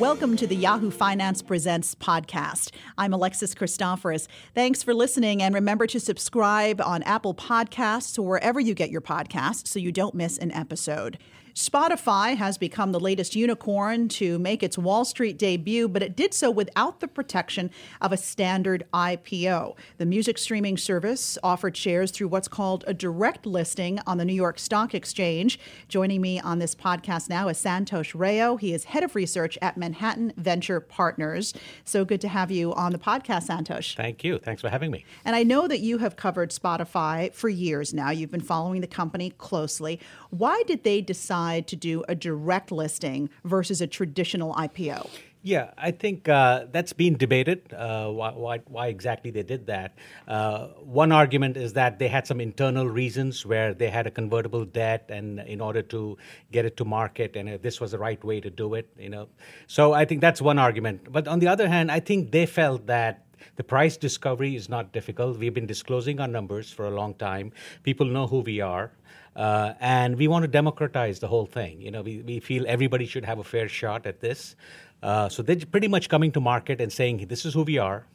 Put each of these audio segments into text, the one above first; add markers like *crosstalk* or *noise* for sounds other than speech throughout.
Welcome to the Yahoo Finance Presents podcast. I'm Alexis Christoforous. Thanks for listening, and remember to subscribe on Apple Podcasts or wherever you get your podcasts so you don't miss an episode. Spotify has become the latest unicorn to make its Wall Street debut, but it did so without the protection of a standard IPO. The music streaming service offered shares through what's called a direct listing on the New York Stock Exchange. Joining me on this podcast now is Santosh Rao. He is head of research at Manhattan Venture Partners. So good to have you on the podcast, Santosh. Thank you. Thanks for having me. And I know that you have covered Spotify for years now. You've been following the company closely. Why did they decide to do a direct listing versus a traditional IPO? Yeah, I think uh, that's been debated. Uh, why, why, why, exactly they did that? Uh, one argument is that they had some internal reasons where they had a convertible debt, and in order to get it to market, and this was the right way to do it, you know. So I think that's one argument. But on the other hand, I think they felt that the price discovery is not difficult. We've been disclosing our numbers for a long time. People know who we are. Uh, and we want to democratize the whole thing. You know, we, we feel everybody should have a fair shot at this. Uh, so they're pretty much coming to market and saying, this is who we are.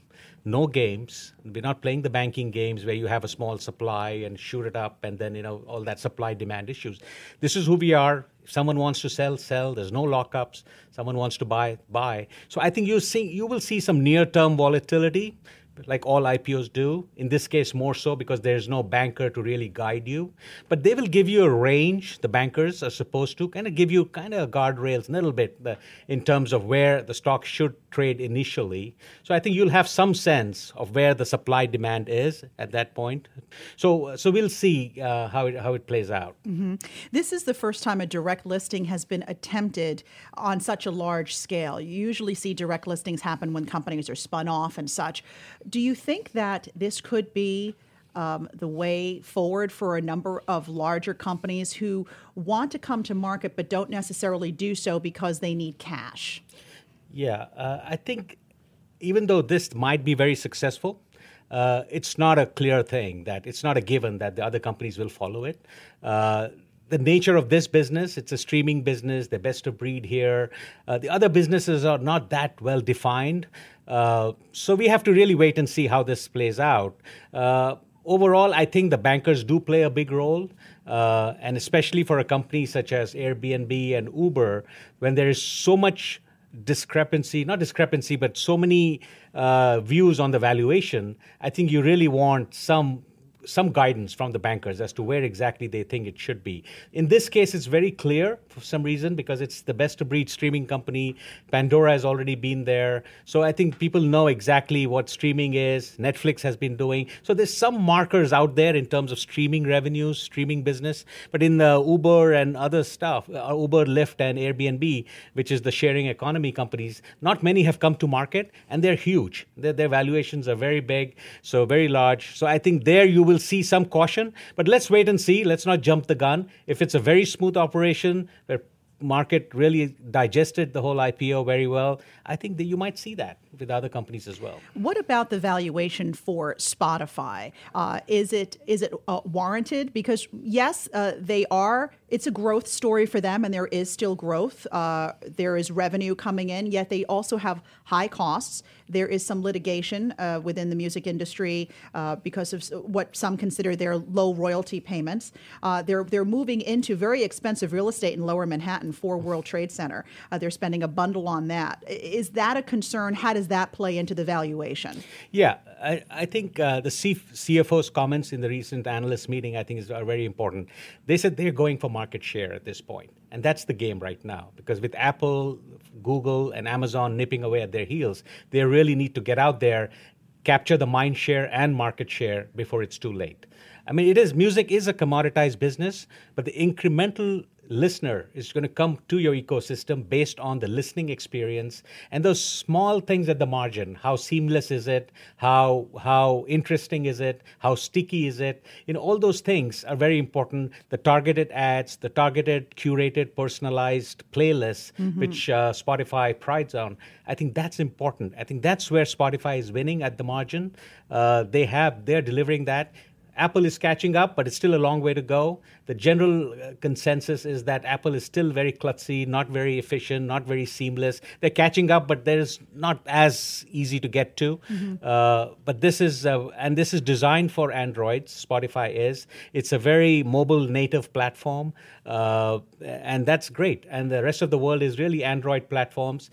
No games. We're not playing the banking games where you have a small supply and shoot it up and then, you know, all that supply demand issues. This is who we are. If someone wants to sell, sell. There's no lockups. Someone wants to buy, buy. So I think you see you will see some near-term volatility like all IPOs do. In this case, more so because there's no banker to really guide you. But they will give you a range, the bankers are supposed to kind of give you kind of guardrails a little bit uh, in terms of where the stock should trade initially. So I think you'll have some sense of where the supply demand is at that point. So, so we'll see uh, how, it, how it plays out. Mm-hmm. This is the first time a direct listing has been attempted on such a large scale. You usually see direct listings happen when companies are spun off and such. Do you think that this could be um, the way forward for a number of larger companies who want to come to market but don't necessarily do so because they need cash? Yeah, uh, I think even though this might be very successful, uh, it's not a clear thing that it's not a given that the other companies will follow it. Uh, the nature of this business it's a streaming business they're best of breed here uh, the other businesses are not that well defined uh, so we have to really wait and see how this plays out. Uh, overall i think the bankers do play a big role uh, and especially for a company such as airbnb and uber when there is so much discrepancy not discrepancy but so many uh, views on the valuation i think you really want some some guidance from the bankers as to where exactly they think it should be. In this case, it's very clear for some reason because it's the best of breed streaming company. Pandora has already been there. So I think people know exactly what streaming is. Netflix has been doing. So there's some markers out there in terms of streaming revenues, streaming business. But in the Uber and other stuff, uh, Uber, Lyft, and Airbnb, which is the sharing economy companies, not many have come to market and they're huge. Their, their valuations are very big, so very large. So I think there you will will see some caution. But let's wait and see. Let's not jump the gun. If it's a very smooth operation where market really digested the whole IPO very well, I think that you might see that with other companies as well. What about the valuation for Spotify? Uh, is it is it uh, warranted? Because yes, uh, they are. It's a growth story for them, and there is still growth. Uh, there is revenue coming in, yet they also have high costs. There is some litigation uh, within the music industry uh, because of what some consider their low royalty payments. they're they're moving into very expensive real estate in Lower Manhattan for World Trade Center. they're spending a bundle on that. Is that a concern? How does that play into the valuation? Yeah, I, I think uh, the CFO's comments in the recent analyst meeting, I think, is, are very important. They said they're going for market share at this point, and that's the game right now. Because with Apple, Google, and Amazon nipping away at their heels, they really need to get out there, capture the mind share and market share before it's too late. I mean, it is music is a commoditized business, but the incremental listener is going to come to your ecosystem based on the listening experience and those small things at the margin. How seamless is it? How how interesting is it? How sticky is it? You know all those things are very important. The targeted ads the targeted curated personalized playlists mm-hmm. which uh, spotify prides on. I think that's important. I think that's where spotify is winning at the margin. Uh, they have they're delivering that Apple is catching up, but it's still a long way to go. The general uh, consensus is that Apple is still very klutzy, not very efficient, not very seamless. They're catching up, but there's not as easy to get to. Mm-hmm. Uh, but this is, uh, and this is designed for Android. Spotify is. It's a very mobile native platform, uh, and that's great. And the rest of the world is really Android platforms.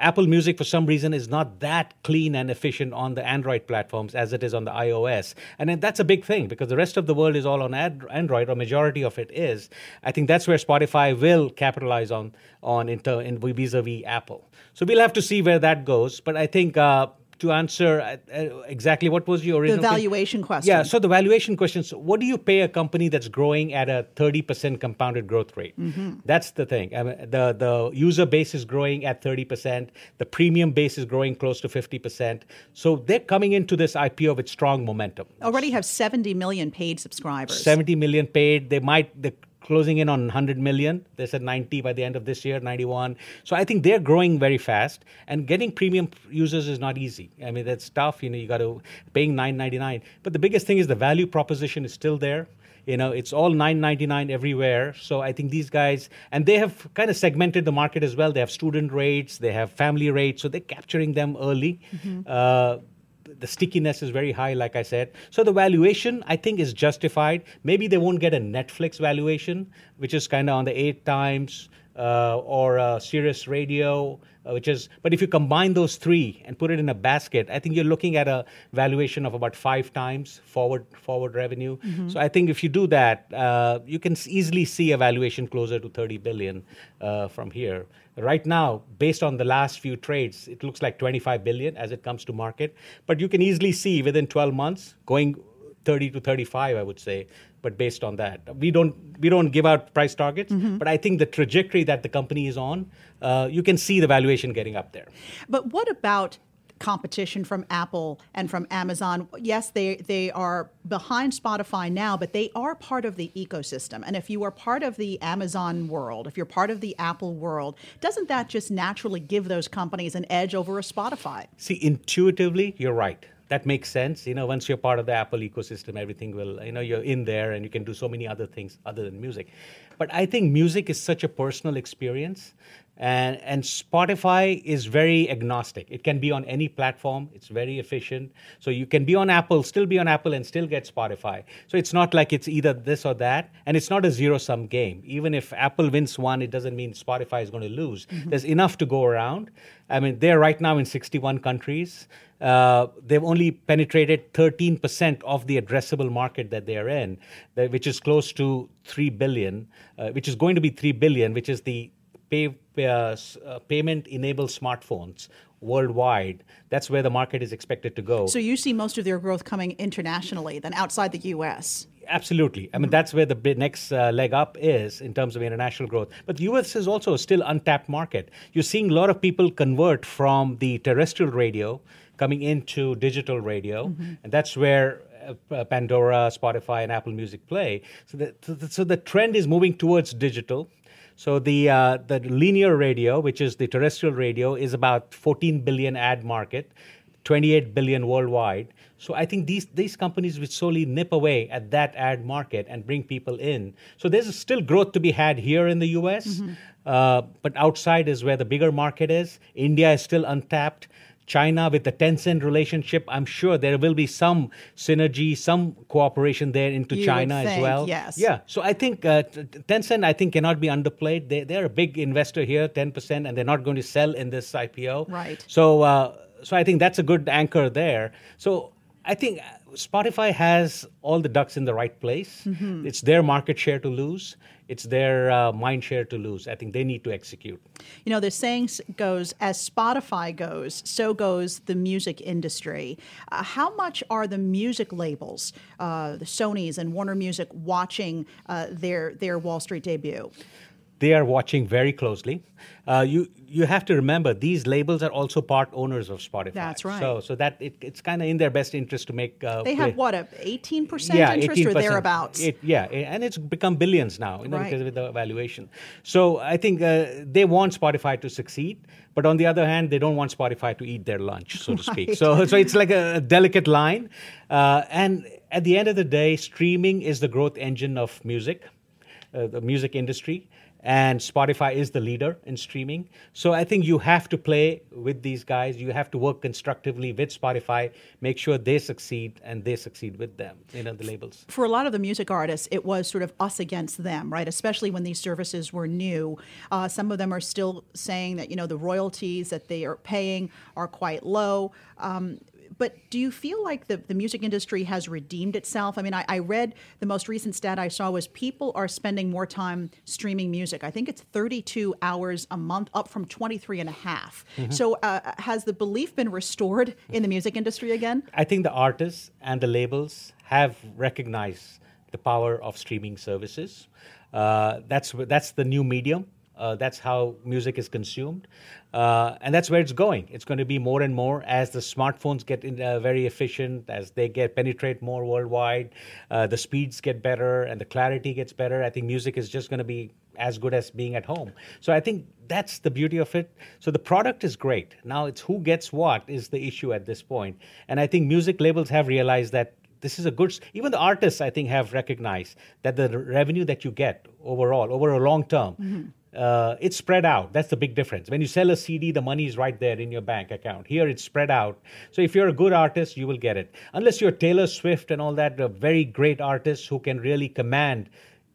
Apple Music, for some reason, is not that clean and efficient on the Android platforms as it is on the iOS. And that's a big thing because the rest of the world is all on Android, or majority of it is. I think that's where Spotify will capitalize on, on in, in vis-a-vis Apple. So we'll have to see where that goes. But I think uh, to answer uh, uh, exactly what was your original the valuation question. Yeah, so the valuation question. So what do you pay a company that's growing at a 30% compounded growth rate? Mm-hmm. That's the thing. I mean, the the user base is growing at 30%. The premium base is growing close to 50%. So they're coming into this IPO with strong momentum. Already have 70 million paid subscribers. 70 million paid. They might the closing in on 100 million. They said 90 by the end of this year, 91. So I think they're growing very fast, and getting premium users is not easy. I mean, that's tough. You know, you got to paying 9.99. But the biggest thing is the value proposition is still there. You know, it's all 9.99 everywhere. So I think these guys, and they have kind of segmented the market as well. They have student rates, they have family rates, so they're capturing them early. Mm-hmm. Uh, the stickiness is very high, like I said. So the valuation, I think, is justified. Maybe they won't get a Netflix valuation, which is kind of on the eight times, uh, or a Sirius Radio, uh, which is. But if you combine those three and put it in a basket, I think you're looking at a valuation of about five times forward forward revenue. Mm-hmm. So I think if you do that, uh, you can easily see a valuation closer to 30 billion uh, from here. Right now, based on the last few trades, it looks like 25 billion as it comes to market. But you can easily see within 12 months going 30 to 35, I would say. But based on that, we don't we don't give out price targets. Mm-hmm. But I think the trajectory that the company is on, uh, you can see the valuation getting up there. But what about competition from Apple and from Amazon. Yes, they they are behind Spotify now, but they are part of the ecosystem. And if you are part of the Amazon world, if you're part of the Apple world, doesn't that just naturally give those companies an edge over a Spotify? See, intuitively, you're right that makes sense. You know, once you're part of the Apple ecosystem, everything will, you know, you're in there and you can do so many other things other than music. But I think music is such a personal experience and, and Spotify is very agnostic. It can be on any platform. It's very efficient. So you can be on Apple, still be on Apple, and still get Spotify. So it's not like it's either this or that. And it's not a zero sum game. Even if Apple wins one, it doesn't mean Spotify is going to lose. Mm-hmm. There's enough to go around. I mean, they're right now in 61 countries. Uh, they've only penetrated 13% of the addressable market that they are in, which is close to 3 billion, uh, which is going to be 3 billion, which is the pay, pay uh, uh, payment enabled smartphones worldwide. That's where the market is expected to go. So you see most of their growth coming internationally than outside the U.S. Absolutely. I mean, that's where the next uh, leg up is in terms of international growth. But the US is also still untapped market. You're seeing a lot of people convert from the terrestrial radio coming into digital radio, mm-hmm. and that's where uh, Pandora, Spotify, and Apple Music play. So the, so the, so the trend is moving towards digital. So the uh, the linear radio, which is the terrestrial radio, is about 14 billion ad market, 28 billion worldwide. So I think these these companies would solely nip away at that ad market and bring people in. So there's still growth to be had here in the U.S., mm-hmm. uh, but outside is where the bigger market is. India is still untapped. China with the Tencent relationship, I'm sure there will be some synergy, some cooperation there into you China think, as well. Yes. Yeah. So I think uh, Tencent, I think, cannot be underplayed. They, they're a big investor here, 10%, and they're not going to sell in this IPO. Right. So, uh, so I think that's a good anchor there. So I think Spotify has all the ducks in the right place. Mm-hmm. It's their market share to lose. It's their uh, mind share to lose. I think they need to execute. You know, the saying goes, as Spotify goes, so goes the music industry. Uh, how much are the music labels, uh, the Sony's and Warner Music, watching uh, their their Wall Street debut? They are watching very closely. Uh, you you have to remember these labels are also part owners of Spotify. That's right. So so that it, it's kind of in their best interest to make. Uh, they play. have what a eighteen percent yeah, interest 18%. or thereabouts. It, yeah, and it's become billions now, you know, Right. because with the valuation. So I think uh, they want Spotify to succeed, but on the other hand, they don't want Spotify to eat their lunch, so to speak. *laughs* So so it's like a, a delicate line, uh, and at the end of the day, streaming is the growth engine of music, uh, the music industry. And Spotify is the leader in streaming. So I think you have to play with these guys. You have to work constructively with Spotify, make sure they succeed and they succeed with them, you know, the labels. for a lot of the music artists, it was sort of us against them, right? Especially when these services were new. Uh, some of them are still saying that you know the royalties that they are paying are quite low. Um, but do you feel like the, the music industry has redeemed itself? I mean, I, I read the most recent stat I saw was people are spending more time streaming music. I think it's 32 hours a month, up from 23 and a half. So uh, has the belief been restored in the music industry again? I think the artists and the labels have recognized the power of streaming services. Uh, that's that's the new medium. Uh, that's how music is consumed, uh, and that's where it's going. It's going to be more and more as the smartphones get in, uh, very efficient, as they get penetrate more worldwide, uh, the speeds get better and the clarity gets better. I think music is just going to be as good as being at home. So I think that's the beauty of it. So the product is great. Now it's who gets what is the issue at this point. And I think music labels have realized that this is a good even the artists i think have recognized that the revenue that you get overall over a long term uh, it's spread out that's the big difference when you sell a cd the money is right there in your bank account here it's spread out so if you're a good artist you will get it unless you're taylor swift and all that uh, very great artists who can really command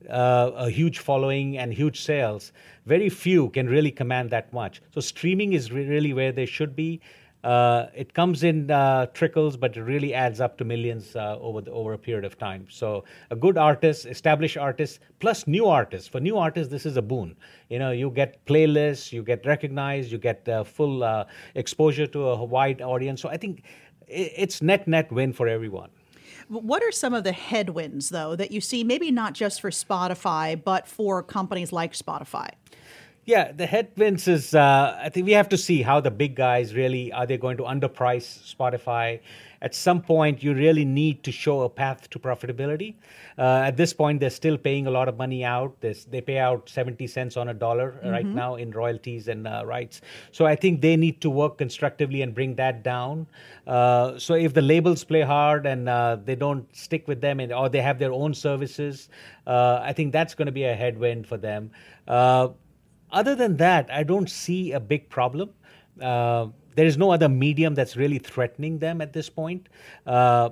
uh, a huge following and huge sales. Very few can really command that much. So streaming is re- really where they should be. Uh, it comes in uh, trickles, but it really adds up to millions uh, over the, over a period of time. So a good artist, established artist, plus new artists. For new artists, this is a boon. You know, you get playlists, you get recognized, you get uh, full uh, exposure to a wide audience. So I think it's net net win for everyone. What are some of the headwinds, though, that you see, maybe not just for Spotify, but for companies like Spotify? Yeah, the headwinds is uh, I think we have to see how the big guys really are they going to underprice Spotify. At some point, you really need to show a path to profitability. Uh, at this point, they're still paying a lot of money out. There's, they pay out 70 cents on a dollar right now in royalties and uh, rights. So I think they need to work constructively and bring that down. Uh, so if the labels play hard and uh, they don't stick with them and, or they have their own services, uh, I think that's going to be a headwind for them. Other than that, I don't see a big problem. Uh, there is no other medium that's really threatening them at this point. Uh,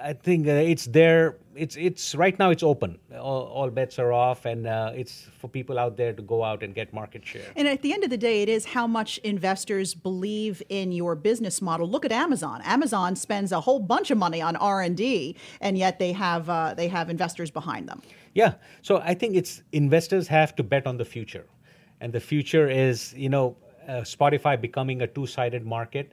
I think uh, it's there. It's it's right now. It's open. All, all bets are off, and uh, it's for people out there to go out and get market share. And at the end of the day, it is how much investors believe in your business model. Look at Amazon. Amazon spends a whole bunch of money on R and D, and yet they have uh, they have investors behind them. Yeah. So I think it's investors have to bet on the future, and the future is you know uh, Spotify becoming a two-sided market.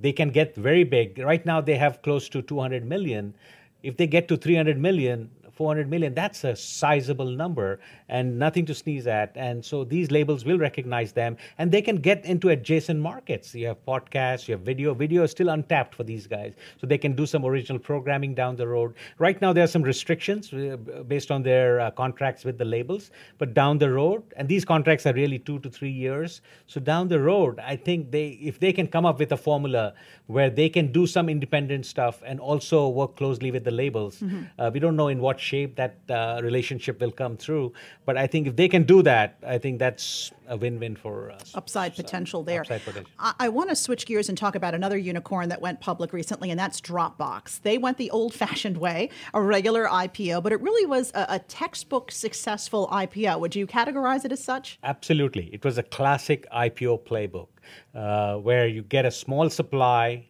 They can get very big. Right now they have close to 200 million. If they get to 300 million, 400 million, that's a sizable number and nothing to sneeze at. And so these labels will recognize them and they can get into adjacent markets. You have podcasts, you have video. Video is still untapped for these guys. So they can do some original programming down the road. Right now, there are some restrictions uh, based on their uh, contracts with the labels, but down the road, and these contracts are really two to three years. So down the road, I think they, if they can come up with a formula where they can do some independent stuff and also work closely with the labels, uh, we don't know in what shape that uh, relationship will come through. But I think if they can do that, I think that's a win-win for us. Upside potential there. upside potential. I, I want to switch gears and talk about another unicorn that went public recently, and that's Dropbox. They went the old-fashioned way, a regular IPO, but it really was a, a textbook successful IPO. Would you categorize it as such? Absolutely. It was a classic IPO playbook uh, where you get a small supply,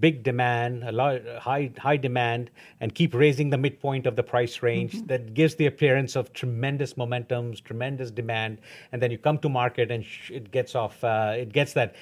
big demand, a lot, high, high demand, and keep raising the midpoint of the price range. That gives the appearance of tremendous momentum, tremendous demand. And then you come to market and sh- it gets off, uh, it gets that.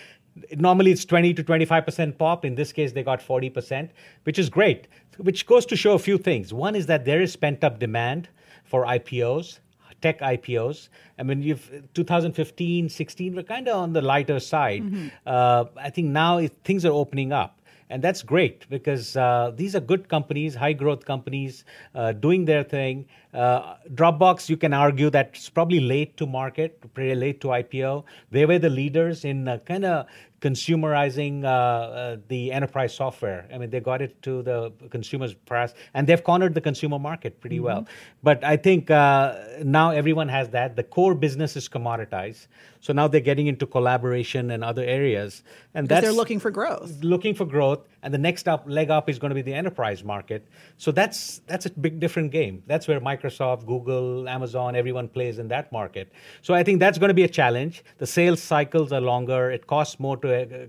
Normally it's 20 to 25% pop. In this case, they got 40%, which is great, which goes to show a few things. One is that there is pent up demand for IPOs tech IPOs. I mean, you've 2015, 16 were kind of on the lighter side. Mm-hmm. Uh, I think now it, things are opening up. And that's great because uh, these are good companies, high growth companies, uh, doing their thing. Uh, Dropbox, you can argue that's probably late to market, pretty late to IPO. They were the leaders in uh, kind of consumerizing uh, uh, the enterprise software. I mean, they got it to the consumers price, and they've cornered the consumer market pretty mm-hmm. well. But I think uh, now everyone has that. The core business is commoditized, so now they're getting into collaboration and other areas, and that's they're looking for growth. Looking for growth, and the next up leg up is going to be the enterprise market. So that's that's a big different game. That's where Microsoft, Google, Amazon, everyone plays in that market. So I think that's going to be a challenge. The sales cycles are longer. It costs more to uh,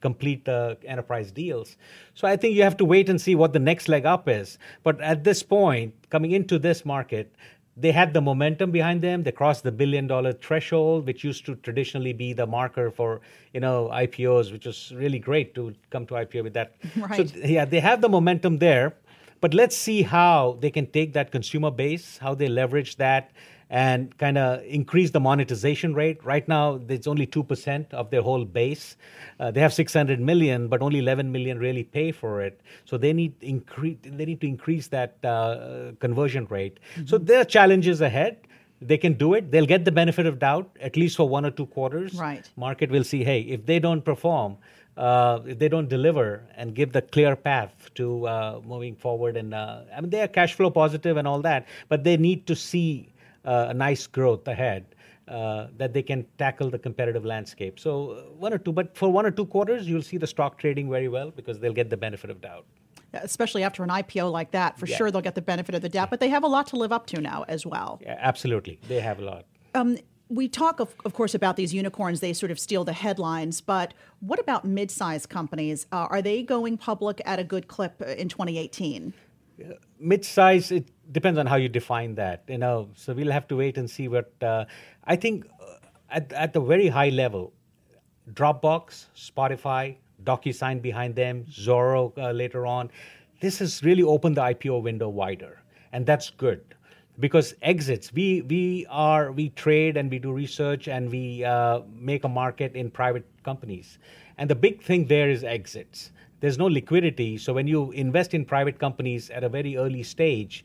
complete the enterprise deals. So I think you have to wait and see what the next leg up is. But at this point, coming into this market, they had the momentum behind them. They crossed the billion dollar threshold, which used to traditionally be the marker for you know IPOs, which was really great to come to IPO with that. *laughs* Right. So yeah, they have the momentum there. But let's see how they can take that consumer base, how they leverage that, and kind of increase the monetization rate. Right now, it's only 2% of their whole base. Uh, they have 600 million, but only 11 million really pay for it. So they need increase. They need to increase that uh, conversion rate. Mm-hmm. So there are challenges ahead. They can do it. They'll get the benefit of doubt at least for one or two quarters. Right. Market will see. Hey, if they don't perform, uh, if they don't deliver and give the clear path to uh, moving forward, and uh, I mean they are cash flow positive and all that, but they need to see a nice growth ahead. Uh, that they can tackle the competitive landscape. So uh, one or two, but for one or two quarters, you'll see the stock trading very well because they'll get the benefit of doubt. Especially after an IPO like that, for yeah. sure they'll get the benefit of the doubt. But they have a lot to live up to now as well. Yeah, absolutely, they have a lot. Um, we talk, of, of, course, about these unicorns. They sort of steal the headlines. But what about mid-sized companies? Uh, are they going public at a good clip in 2018? Mid-size it depends on how you define that you know. So we'll have to wait and see what uh, i think uh, at, at the very high level dropbox spotify docusign behind them Zuora uh, later on this has really opened the ipo window wider and that's good. Because exits we we are we trade and we do research and we uh, make a market in private companies. And the big thing there is exits there's no liquidity. So when you invest in private companies at a very early stage,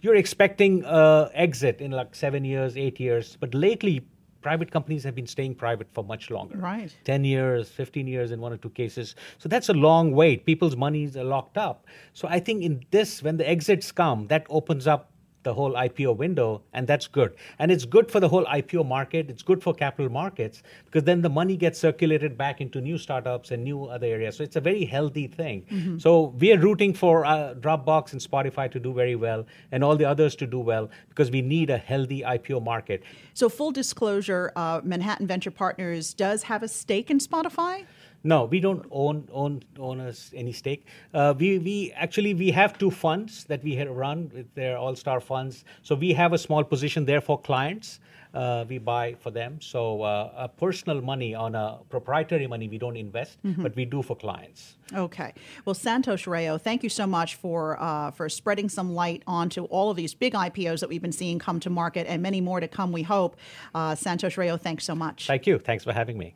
you're expecting uh, exit in like seven years, eight years. But lately, private companies have been staying private for much longer. Right. 10 years, 15 years in one or two cases. So that's a long wait. People's monies are locked up. So I think in this, when the exits come, that opens up the whole IPO window, and that's good. And it's good for the whole IPO market. It's good for capital markets because then the money gets circulated back into new startups and new other areas. So it's a very healthy thing. Mm-hmm. So we are rooting for uh, Dropbox and Spotify to do very well, and all the others to do well because we need a healthy IPO market. So full disclosure, uh, Manhattan Venture Partners does have a stake in Spotify. No, we don't own own own us any stake. Uh, we we actually we have two funds that we run. They're all star funds. So we have a small position there for clients. Uh, we buy for them. So uh, personal money on a proprietary money we don't invest, mm-hmm. but we do for clients. Okay. Well, Santosh Rao, thank you so much for uh, for spreading some light onto all of these big IPOs that we've been seeing come to market, and many more to come. We hope. Uh, Santosh Rao, thanks so much. Thank you. Thanks for having me.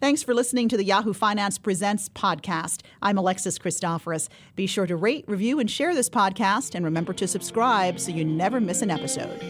Thanks for listening to the Yahoo Finance Presents podcast. I'm Alexis Christoforous. Be sure to rate, review, and share this podcast, and remember to subscribe so you never miss an episode.